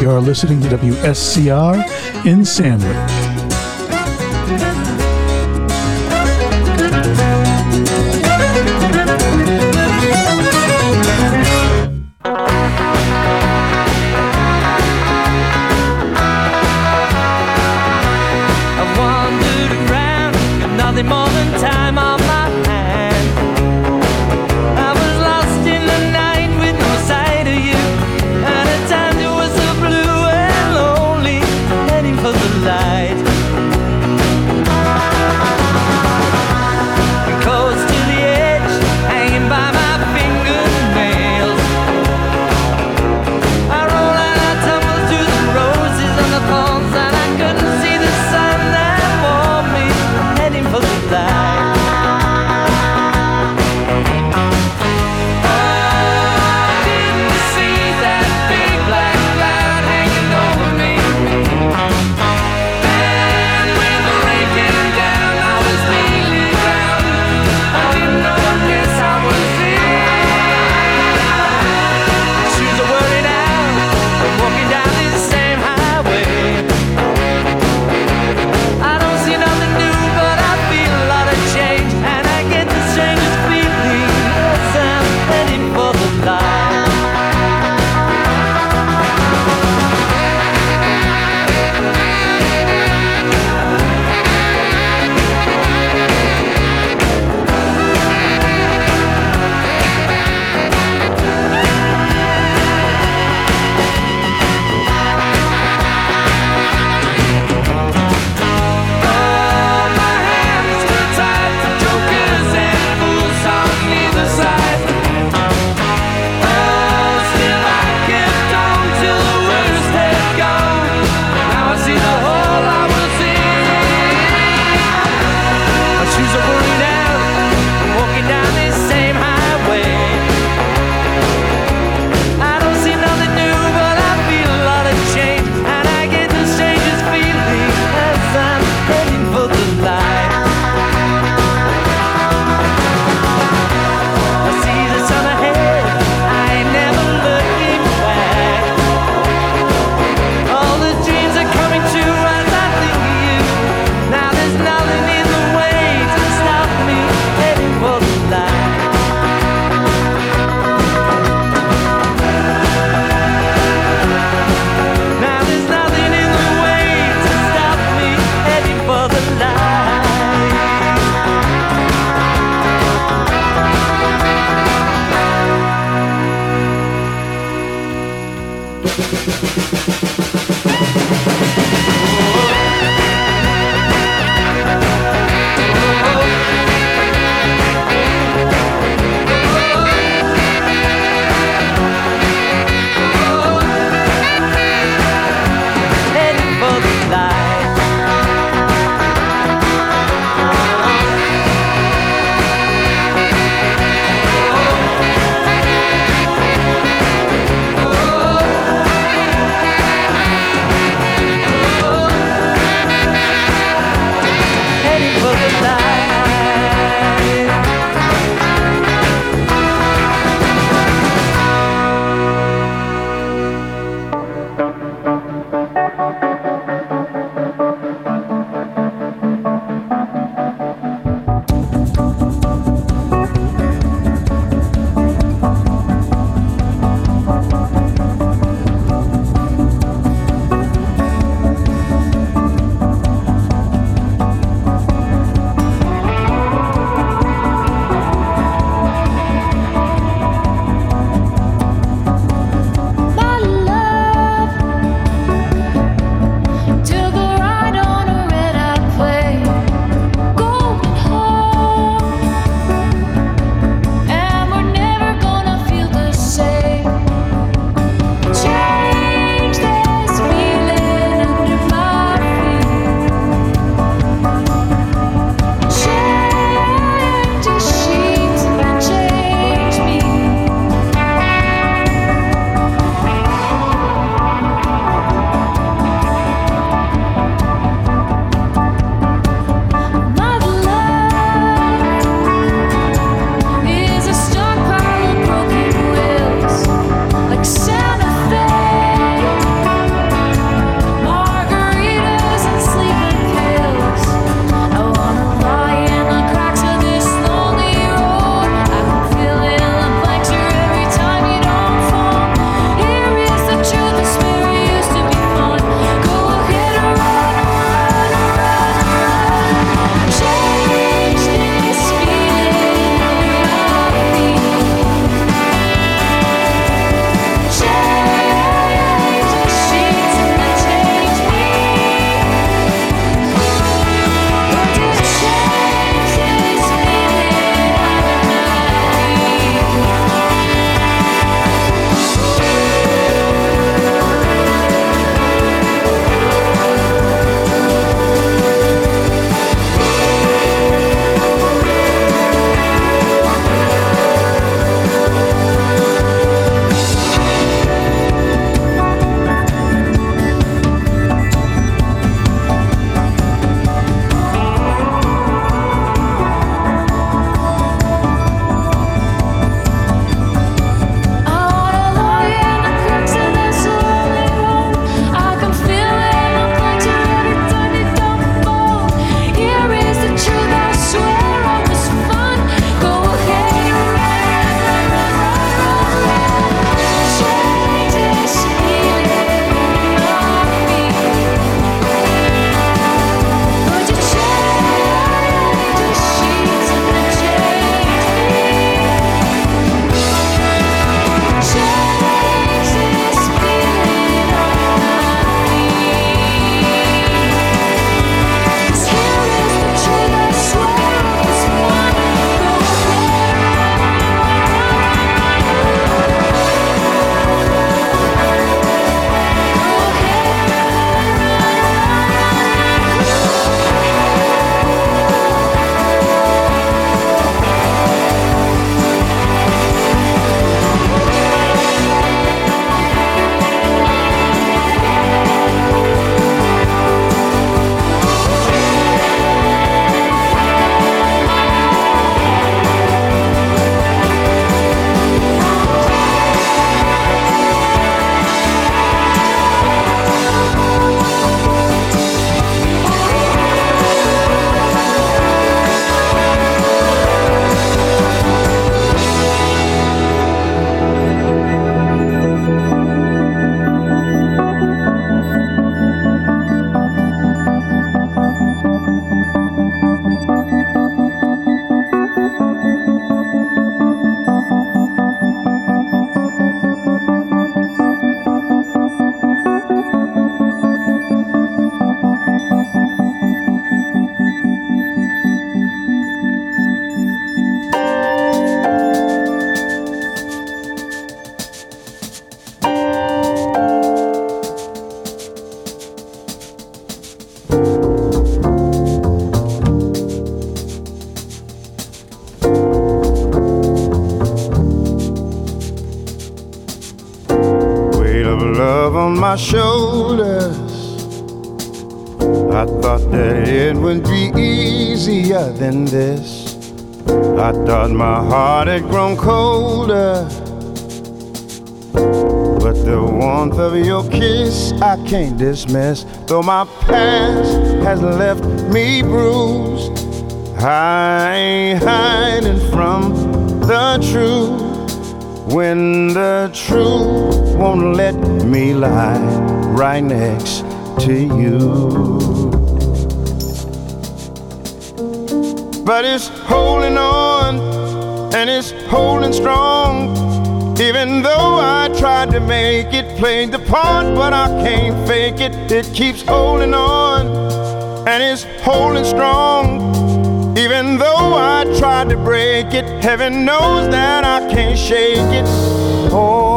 You're listening to WSCR in Sandwich. Than this. I thought my heart had grown colder. But the warmth of your kiss I can't dismiss. Though my past has left me bruised, I ain't hiding from the truth. When the truth won't let me lie right next to you. But it's holding on and it's holding strong. Even though I tried to make it, played the part, but I can't fake it. It keeps holding on and it's holding strong. Even though I tried to break it, heaven knows that I can't shake it. Holding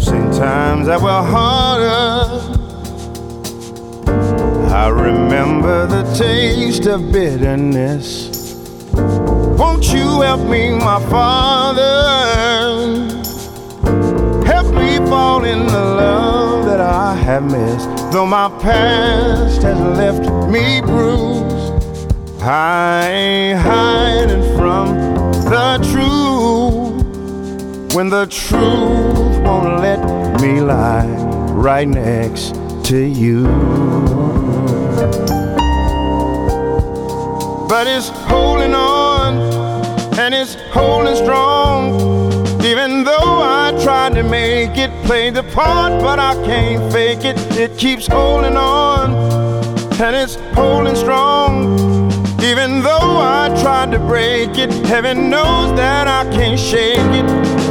I've seen times that were harder. I remember the taste of bitterness. Won't you help me, my Father? Help me fall in the love that I have missed. Though my past has left me bruised, I ain't hiding from the truth. When the truth won't let me lie right next to you. But it's holding on and it's holding strong. Even though I tried to make it, play the part, but I can't fake it. It keeps holding on and it's holding strong. Even though I tried to break it, heaven knows that I can't shake it.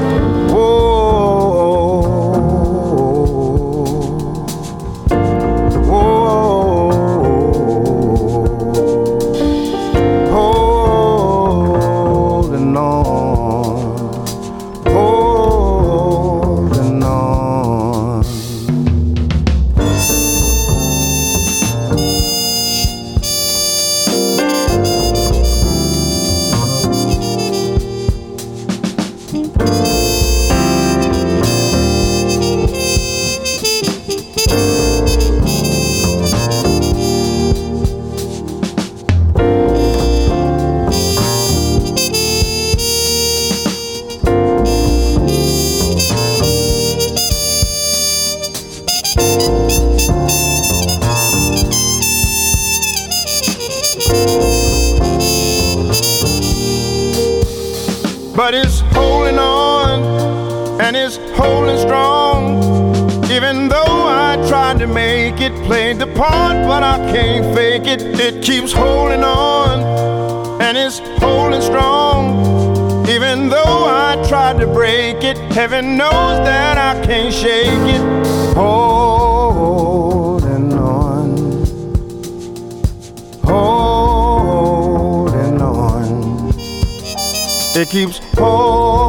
Heaven knows that I can't shake it. Holding on, holding on. It keeps holding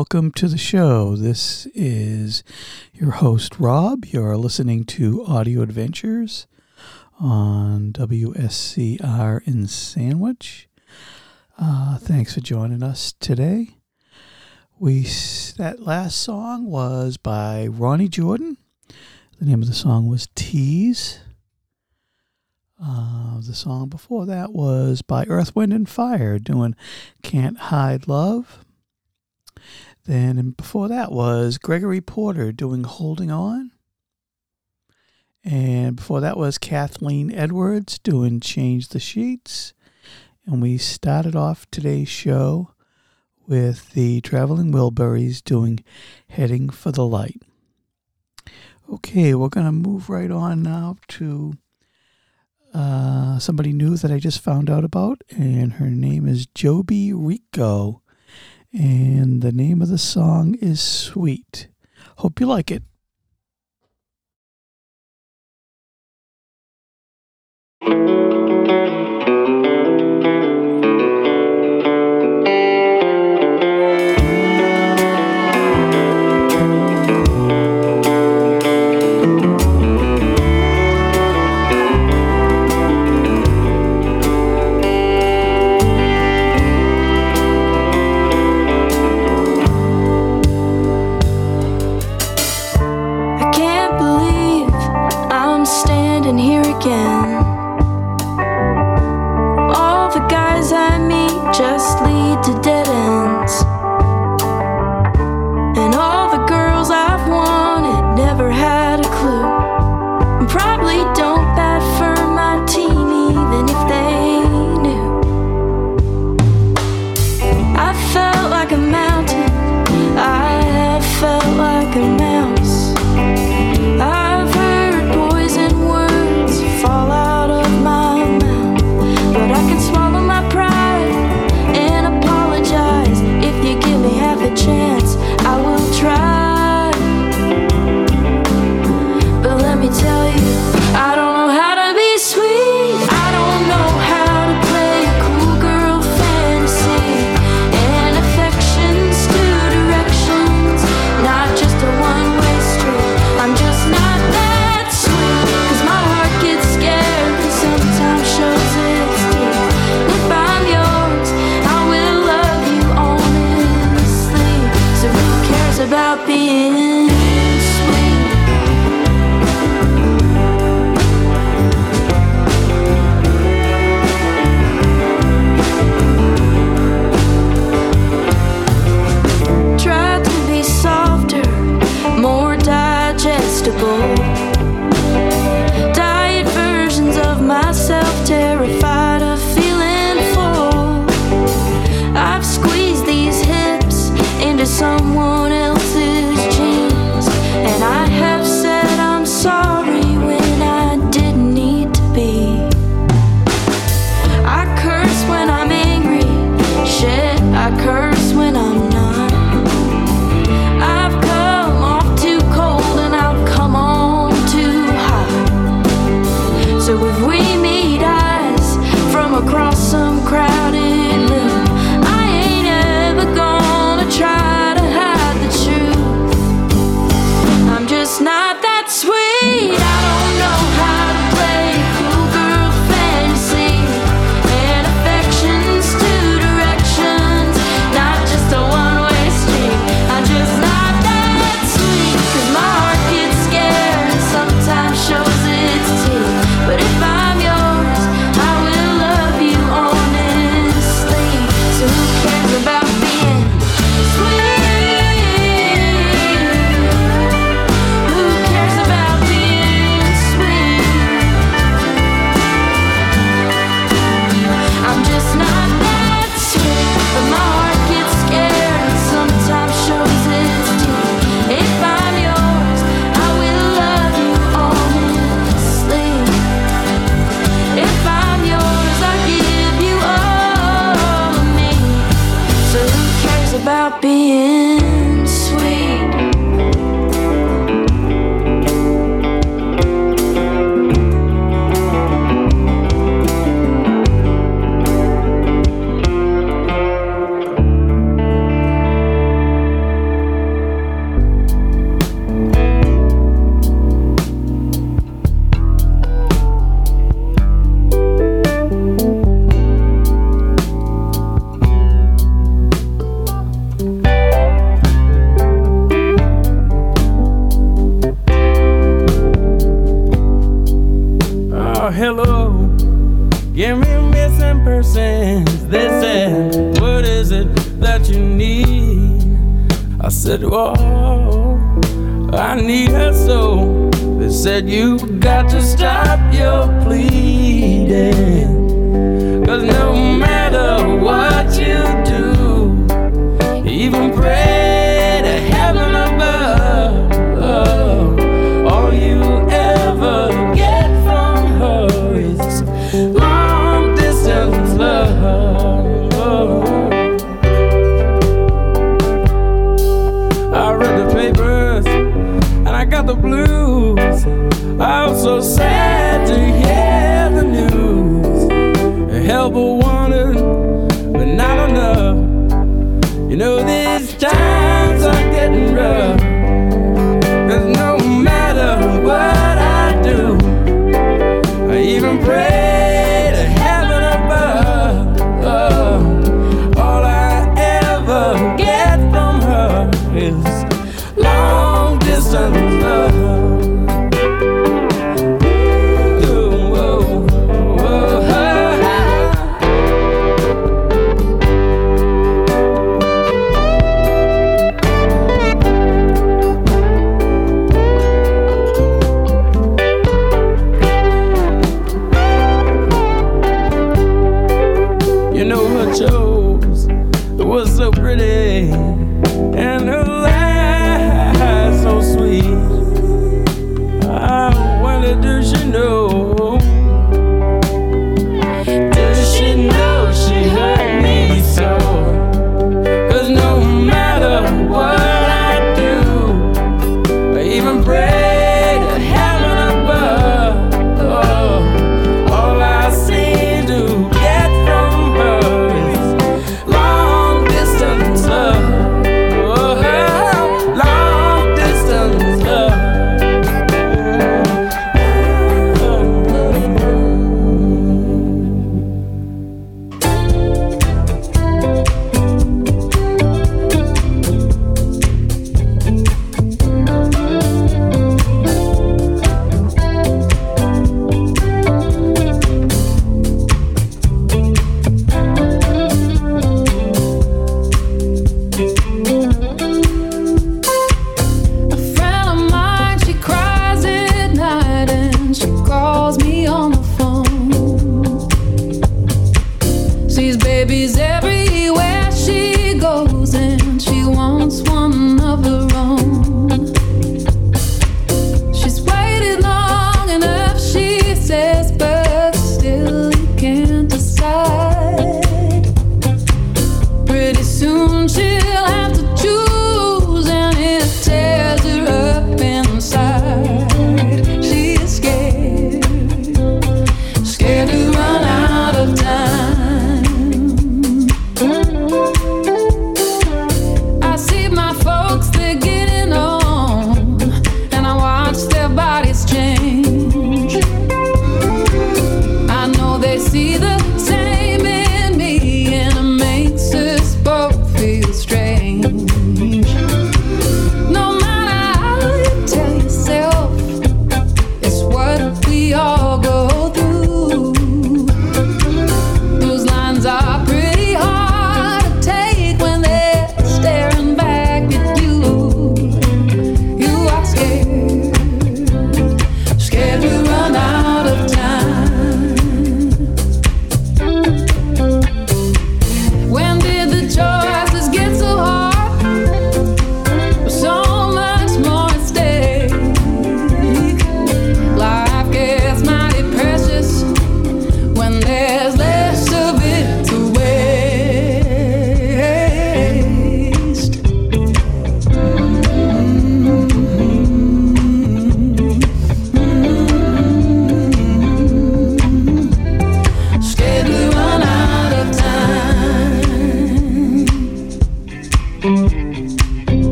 welcome to the show. This is your host, Rob. You're listening to Audio Adventures on WSCR in Sandwich. Uh, thanks for joining us today. We That last song was by Ronny Jordan. The name of the song was Tease. Uh, the song before that was by Earth, Wind, and Fire doing Can't Hide Love. Then and before that was Gregory Porter doing Holding On. And before that was Kathleen Edwards doing Change the Sheets. And we started off today's show with the Traveling Wilburys doing Heading for the Light. Okay, we're going to move right on now to uh, somebody new that I just found out about, and her name is Jobi Riccio and the name of the song is Sweet. Hope you like it.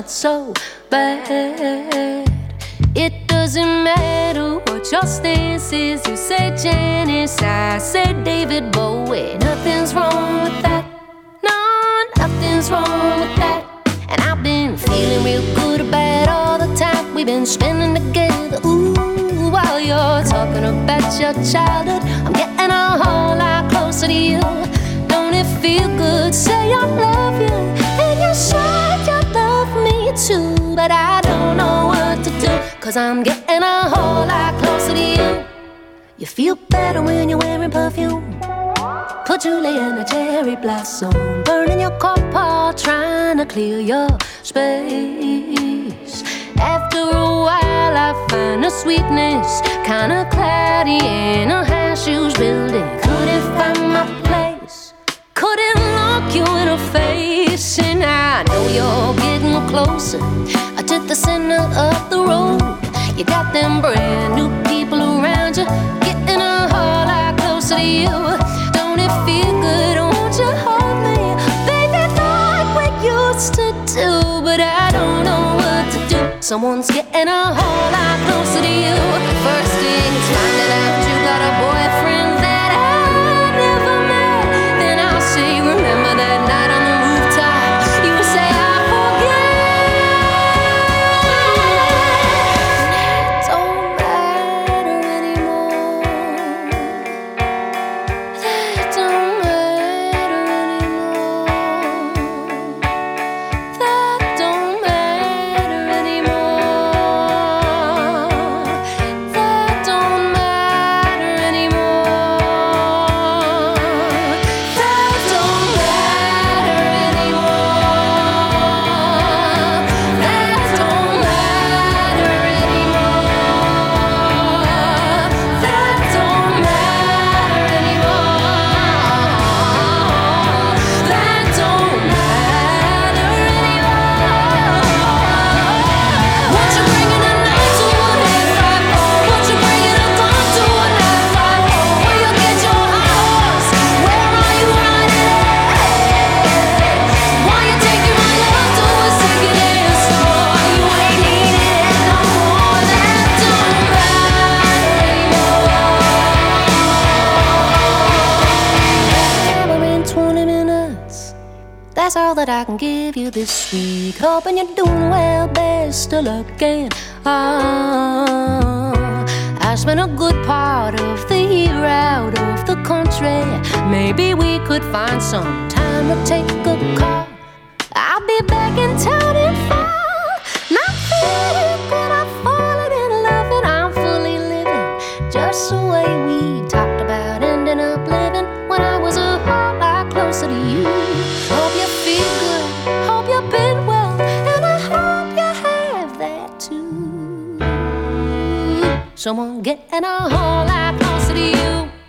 Not so cause I'm getting a whole lot closer to you. You feel better when you're wearing perfume. Patchouli and a cherry blossom, burning your copper, trying to clear your space. After a while, I find a sweetness, kinda cloudy in a high shoes building. Couldn't find my place, couldn't look you in the face, and I know you're getting closer to the center of the road. You got them brand new people around you, getting a whole lot closer to you. Don't it feel good? Won't you hold me? Baby, like we used to do, but I don't know what to do. Someone's getting a whole lot closer to you. First thing is finding out you got a boyfriend That's all that I can give you this week. Hoping you're doing well, best of luck and ah, I spent a good part of the year out of the country. Maybe we could find some time to take a call. I'll be back in town in fall. Not feeling good, I'm falling in love and I'm fully living just the way we talked about ending up living when I was a whole lot closer to you. Someone getting a whole lot closer to you.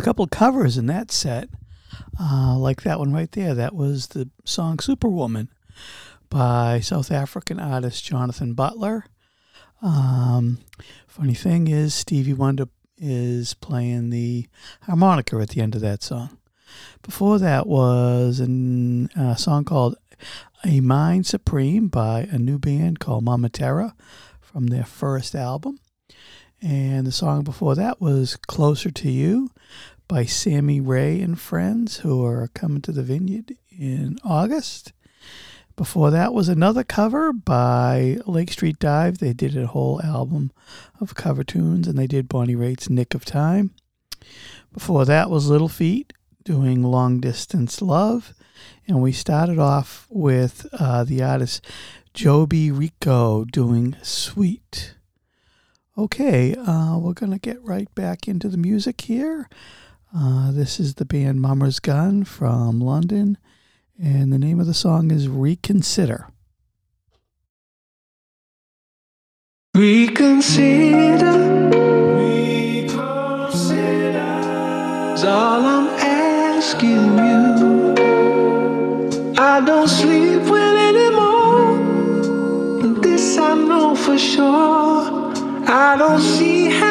a couple covers in that set, uh, like that one right there. That was the song Superwoman by South African artist Jonathan Butler. Um, funny thing is, Stevie Wonder is playing the harmonica at the end of that song. Before that was an, a song called A Mind Supreme by a new band called Mama Terra from their first album. And the song before that was Closer to You by Sammy Rae and friends who are coming to the vineyard in August. Before that was another cover by Lake Street Dive. They did a whole album of cover tunes and they did Bonnie Raitt's Nick of Time. Before that was Little Feat doing Long Distance Love. And we started off with uh, the artist Jobi Riccio doing Sweet. Okay, uh, we're going to get right back into the music here. Uh, this is the band Mama's Gun from London, and the name of the song is Reconsider. Reconsider. Is all I'm asking you. I don't sleep well anymore. This I know for sure. I don't see how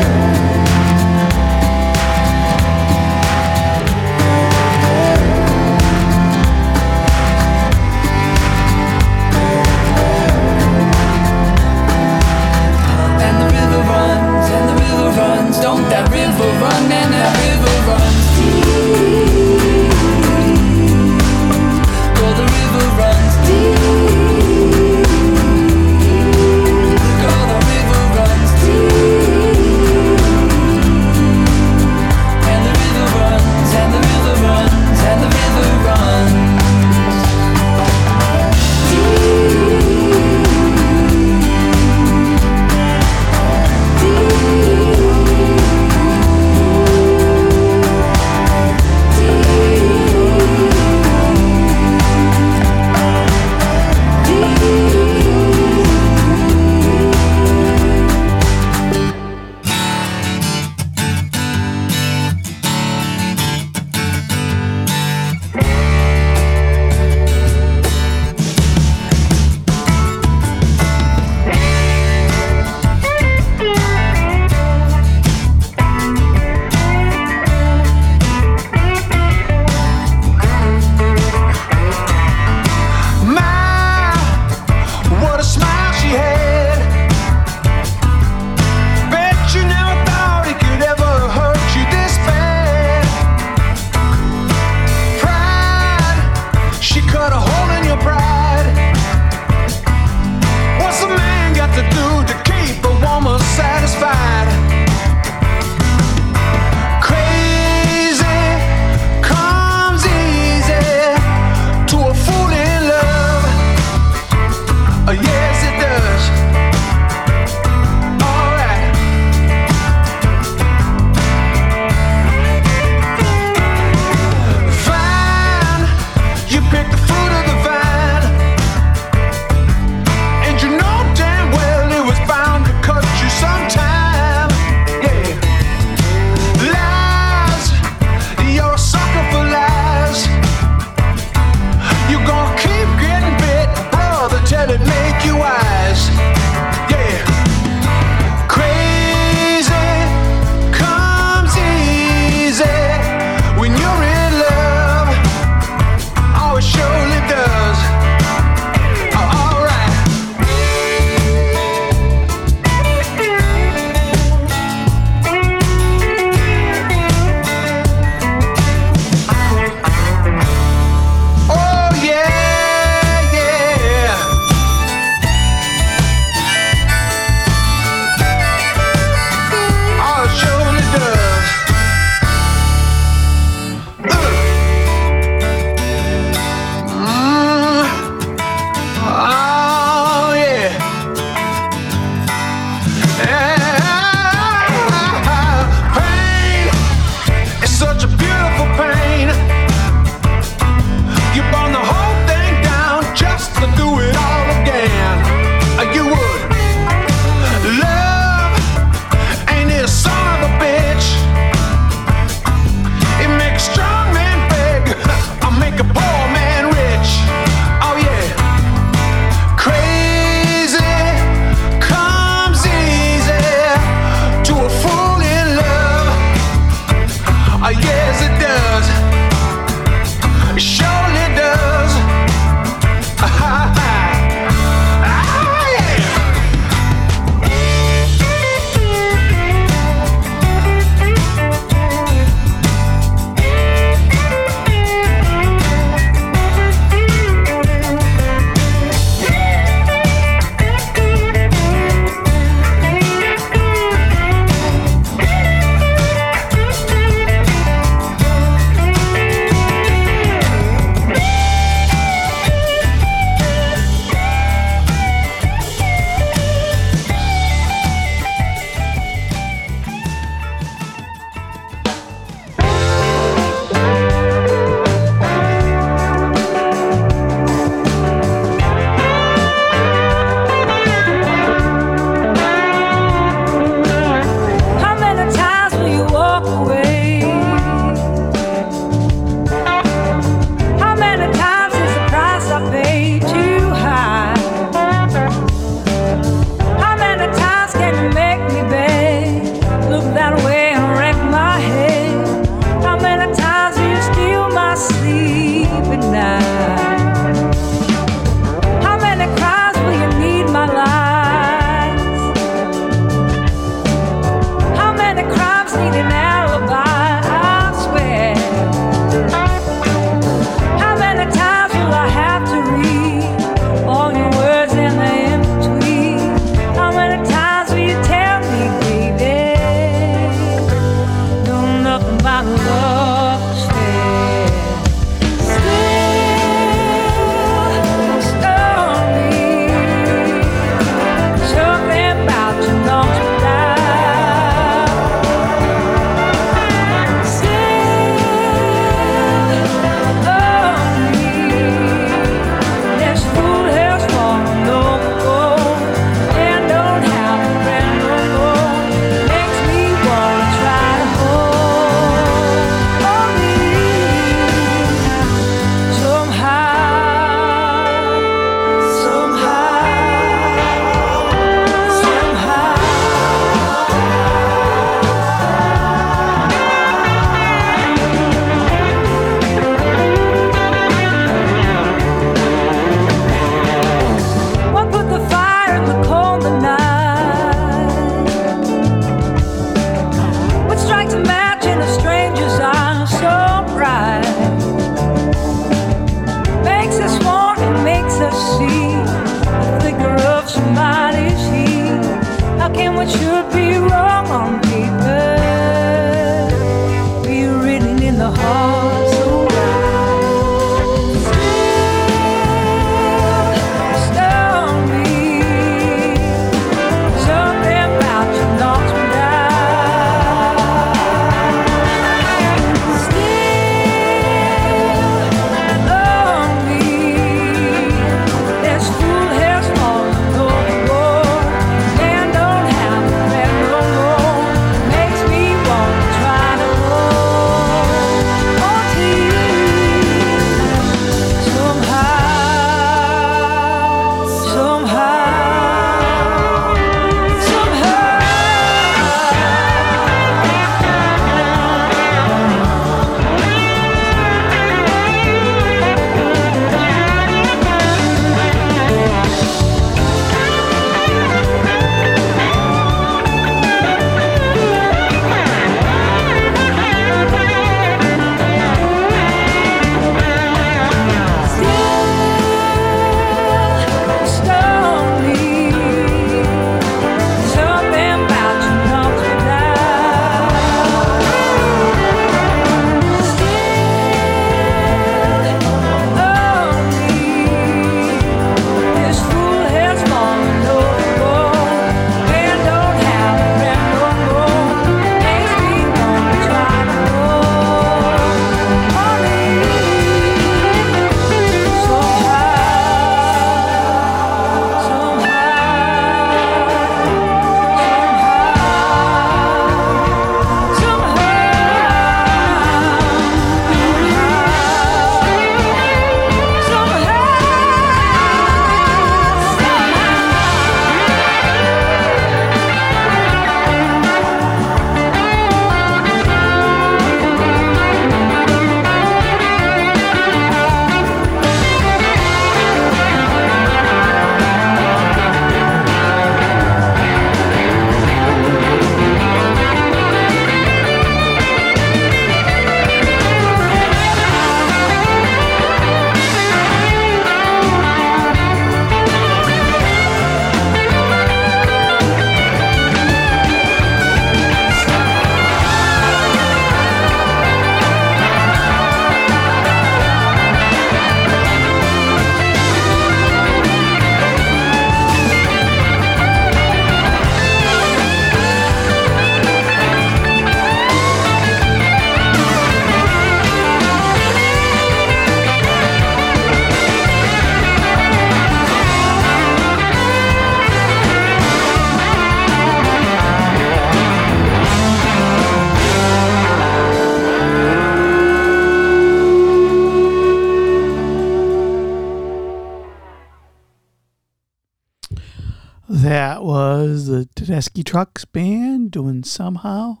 Tedeschi Trucks Band doing Somehow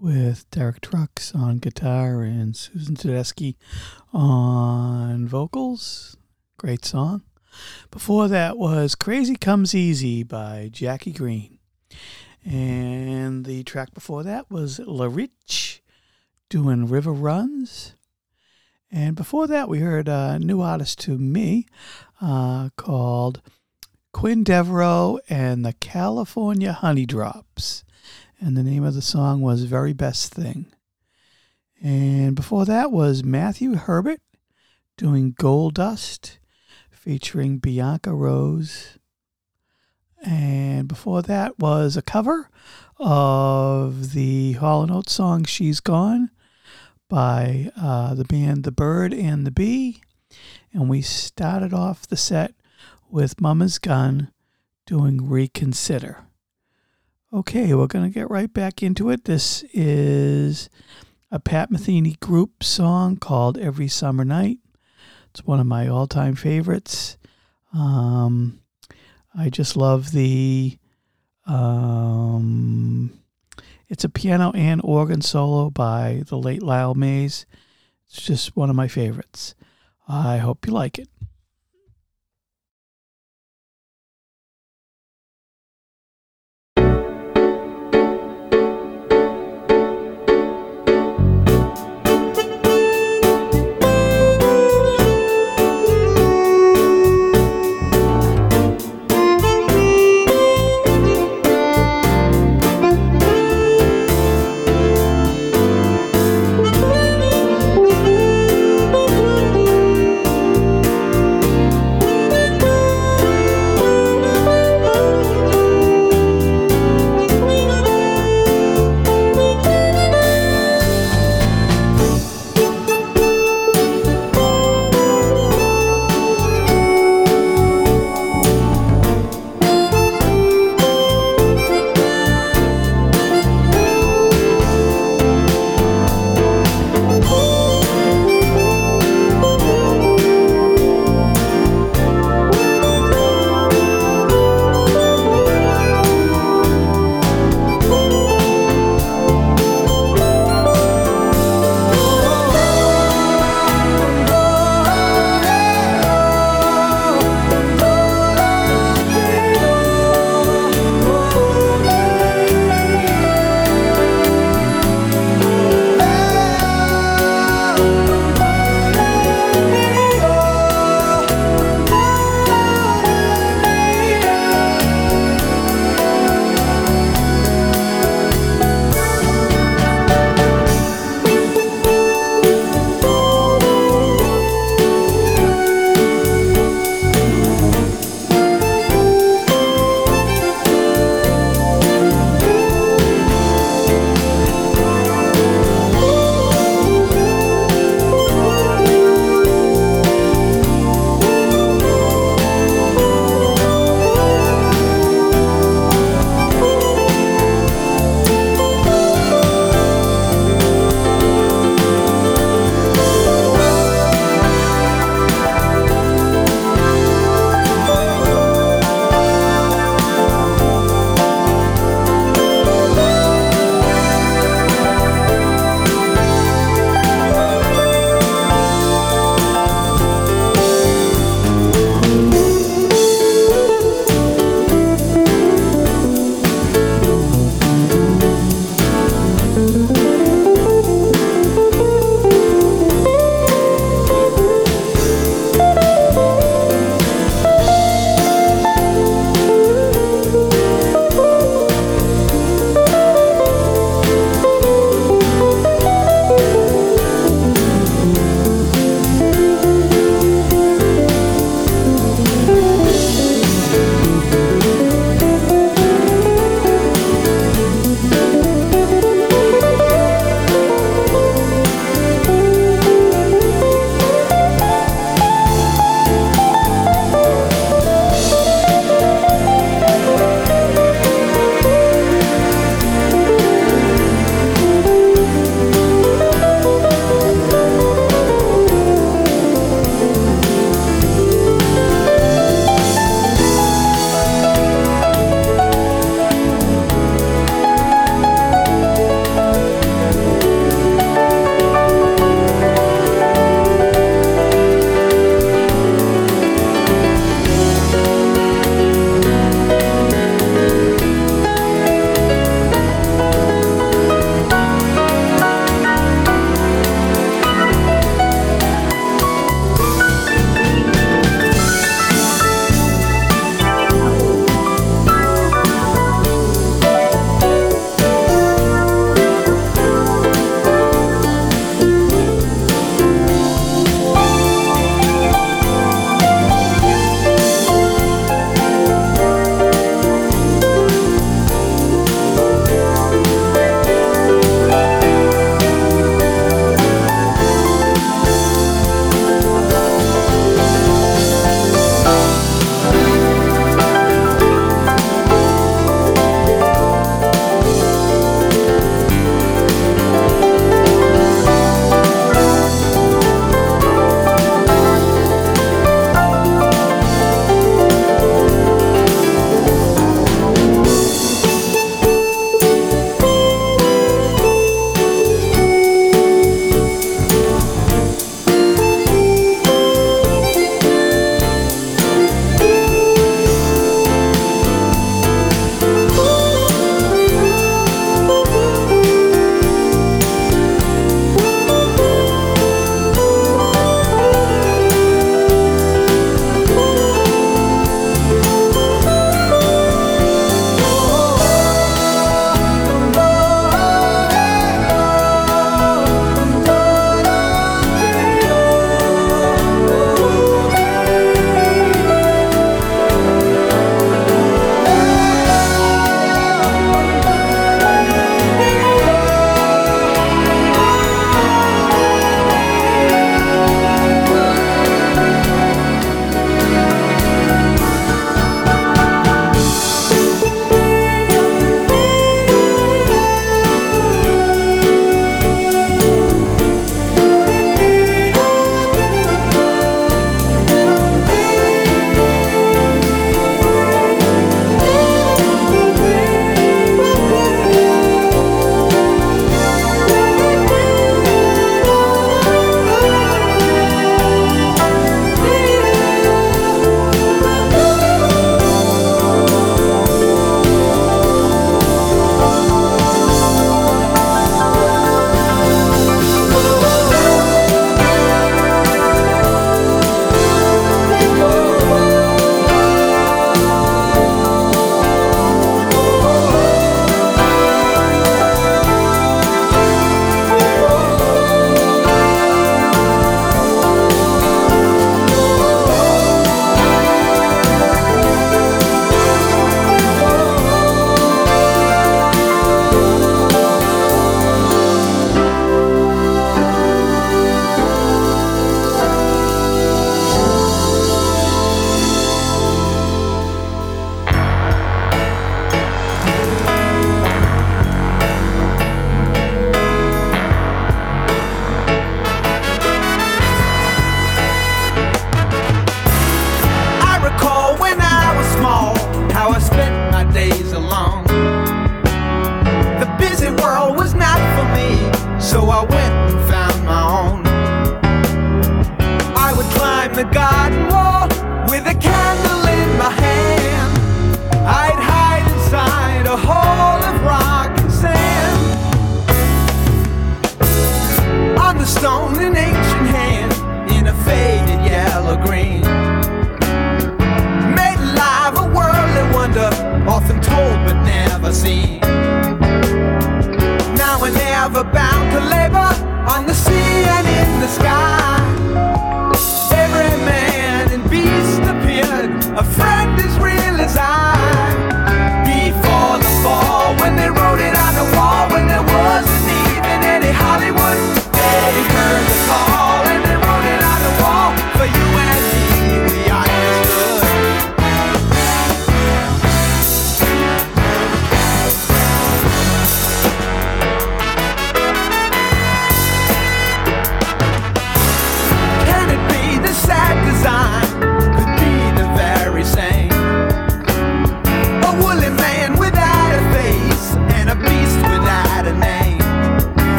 with Derek Trucks on guitar and Susan Tedeschi on vocals. Great song. Before that was Crazy Comes Easy by Jackie Greene. And the track before that was La Rich doing River Runs. And before that, we heard a new artist to me uh, called Quinn Devereaux and the California Honey Drops. And the name of the song was Very Best Thing. And before that was Matthew Herbert doing Gold Dust featuring Bianca Rose. And before that was a cover of the Hall & Oates song She's Gone by uh, the band The Bird and the Bee. And we started off the set with Mama's Gun doing Reconsider. Okay, we're going to get right back into it. This is a Pat Metheny group song called Every Summer Night. It's one of my all time favorites. Um, I just love the. Um, it's a piano and organ solo by the late Lyle Mays. It's just one of my favorites. I hope you like it.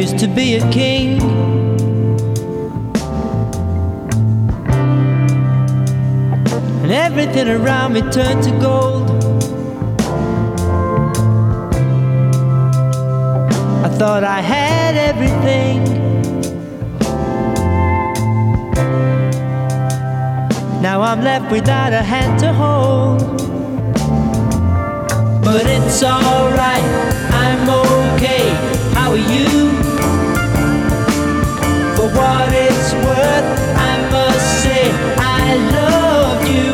used to be a king. And everything around me turned to gold. I thought I had everything. Now I'm left without a hand to hold. But it's alright, I'm old for you. For what it's worth, I must say I love you.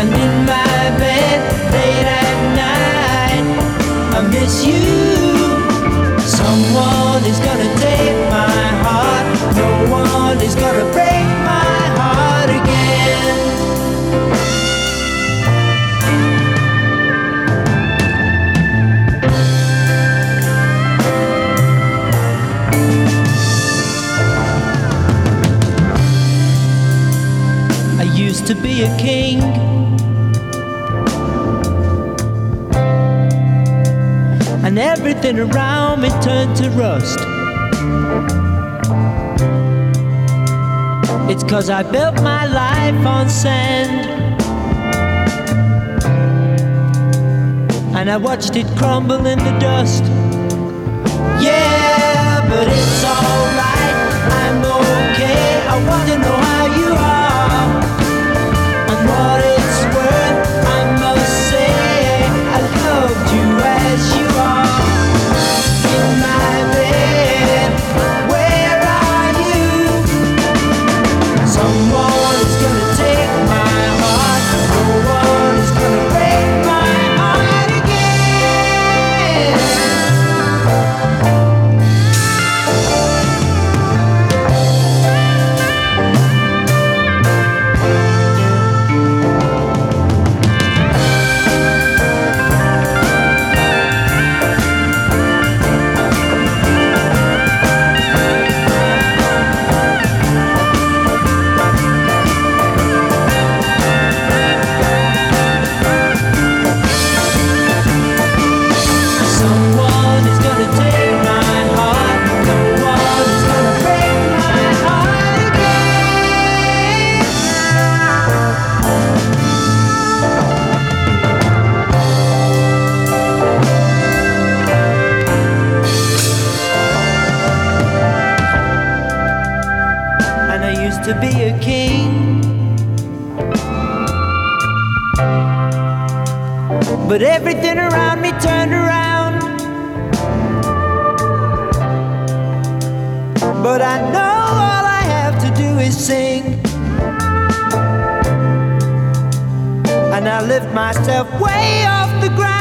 And in my bed late at night, I miss you. Someone is gonna take my heart. No one is gonna break. to be a king. And everything around me turned to rust. It's cause I built my life on sand. And I watched it crumble in the dust. Yeah, but it's alright. But everything around me turned around. But I know all I have to do is sing. And I lift myself way off the ground.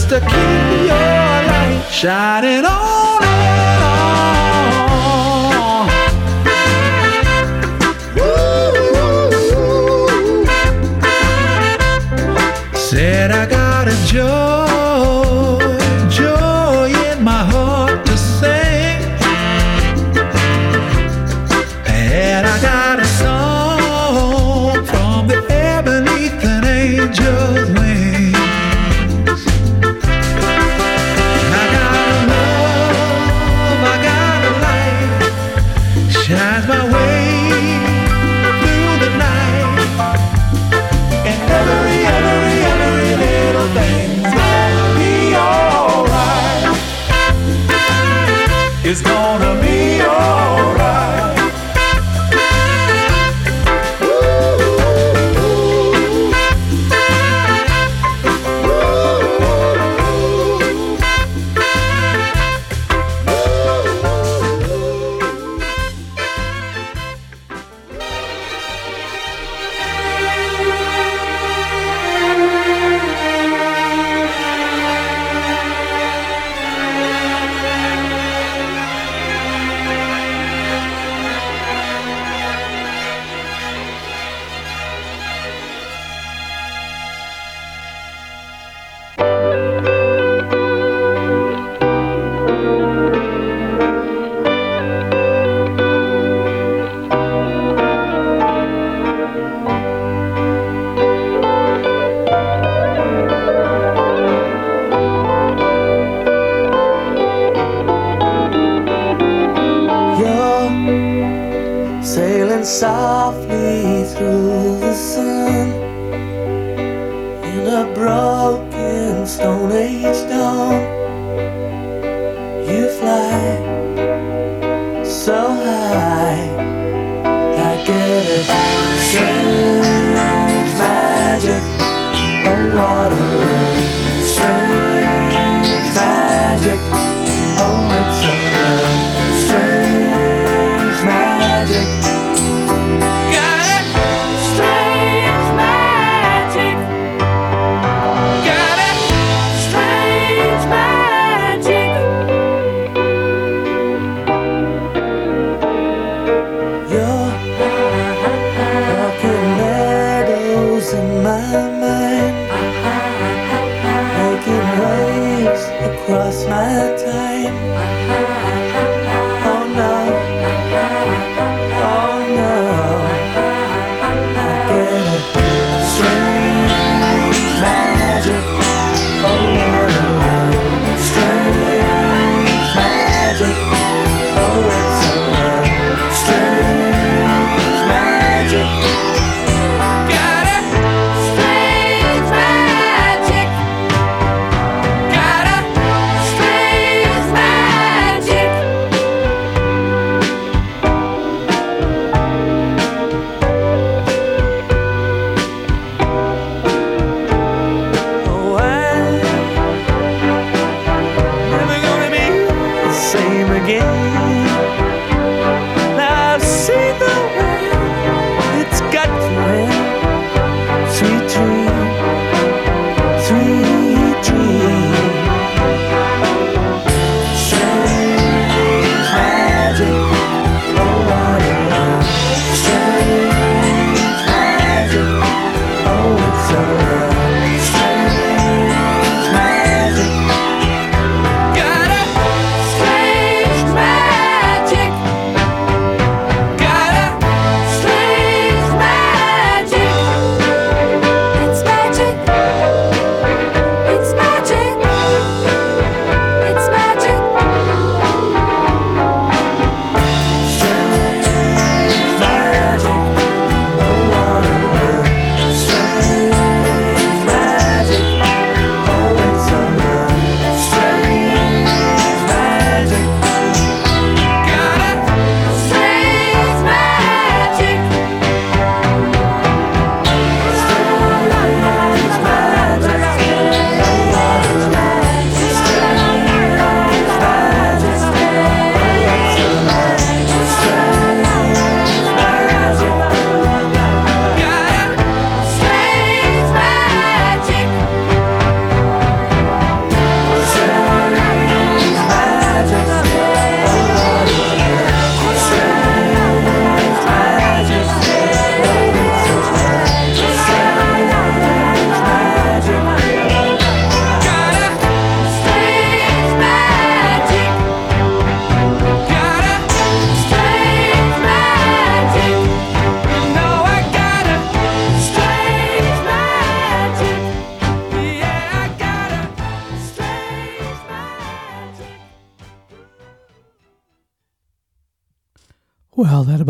Just to keep your light shining on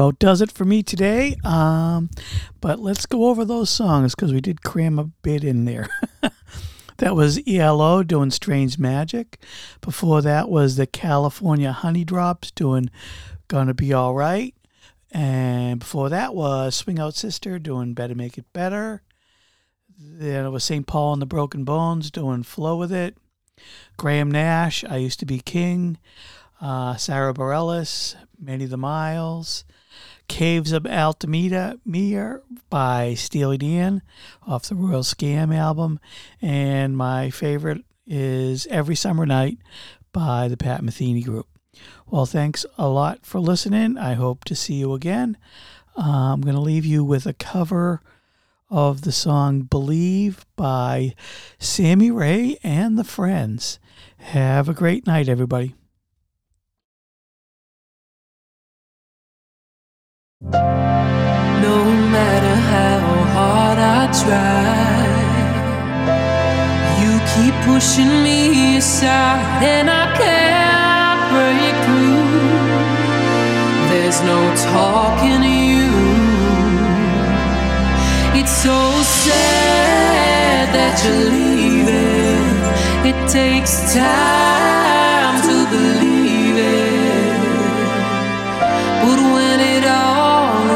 about does it for me today. Um, but let's go over those songs because we did cram a bit in there. that was ELO doing Strange Magic. Before that was the California Honey Drops doing Gonna Be Alright. And before that was Swing Out Sister doing Better Make It Better. Then it was St. Paul and the Broken Bones doing Flow With It. Graham Nash, I Used to Be King. Uh, Sara Bareilles, Many the Miles. Caves of Altamira Mir by Steely Dan off the Royal Scam album. And my favorite is Every Summer Night by the Pat Metheny Group. Well, thanks a lot for listening. I hope to see you again. Uh, I'm going to leave you with a cover of the song Believe by Sammy Rae and the Friends. Have a great night, everybody. No matter how hard I try, you keep pushing me aside, and I can't break through. There's no talking to you. It's so sad that you're leaving. It takes time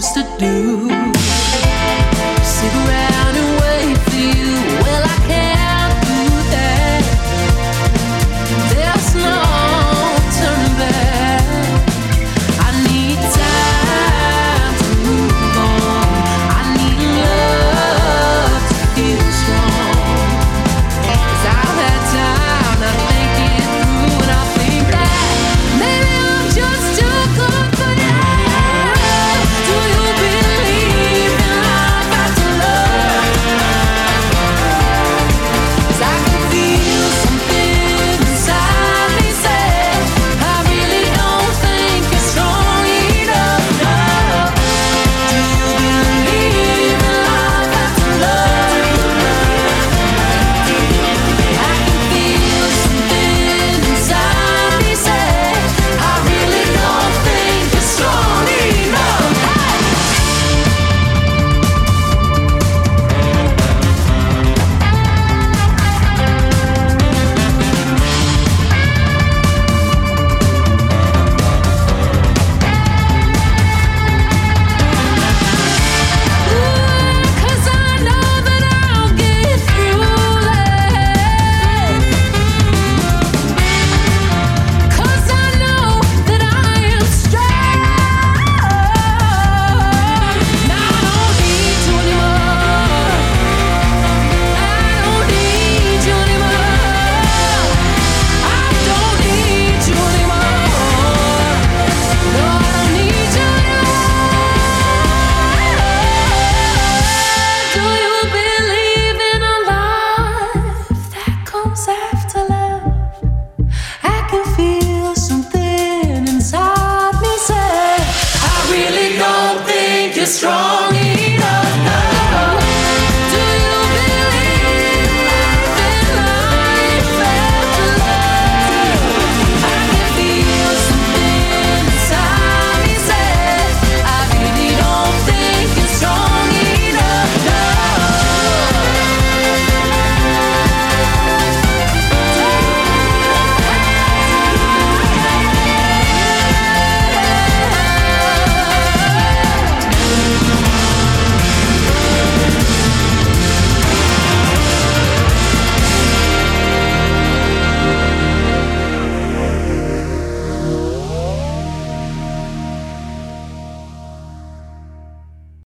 Supposed to do?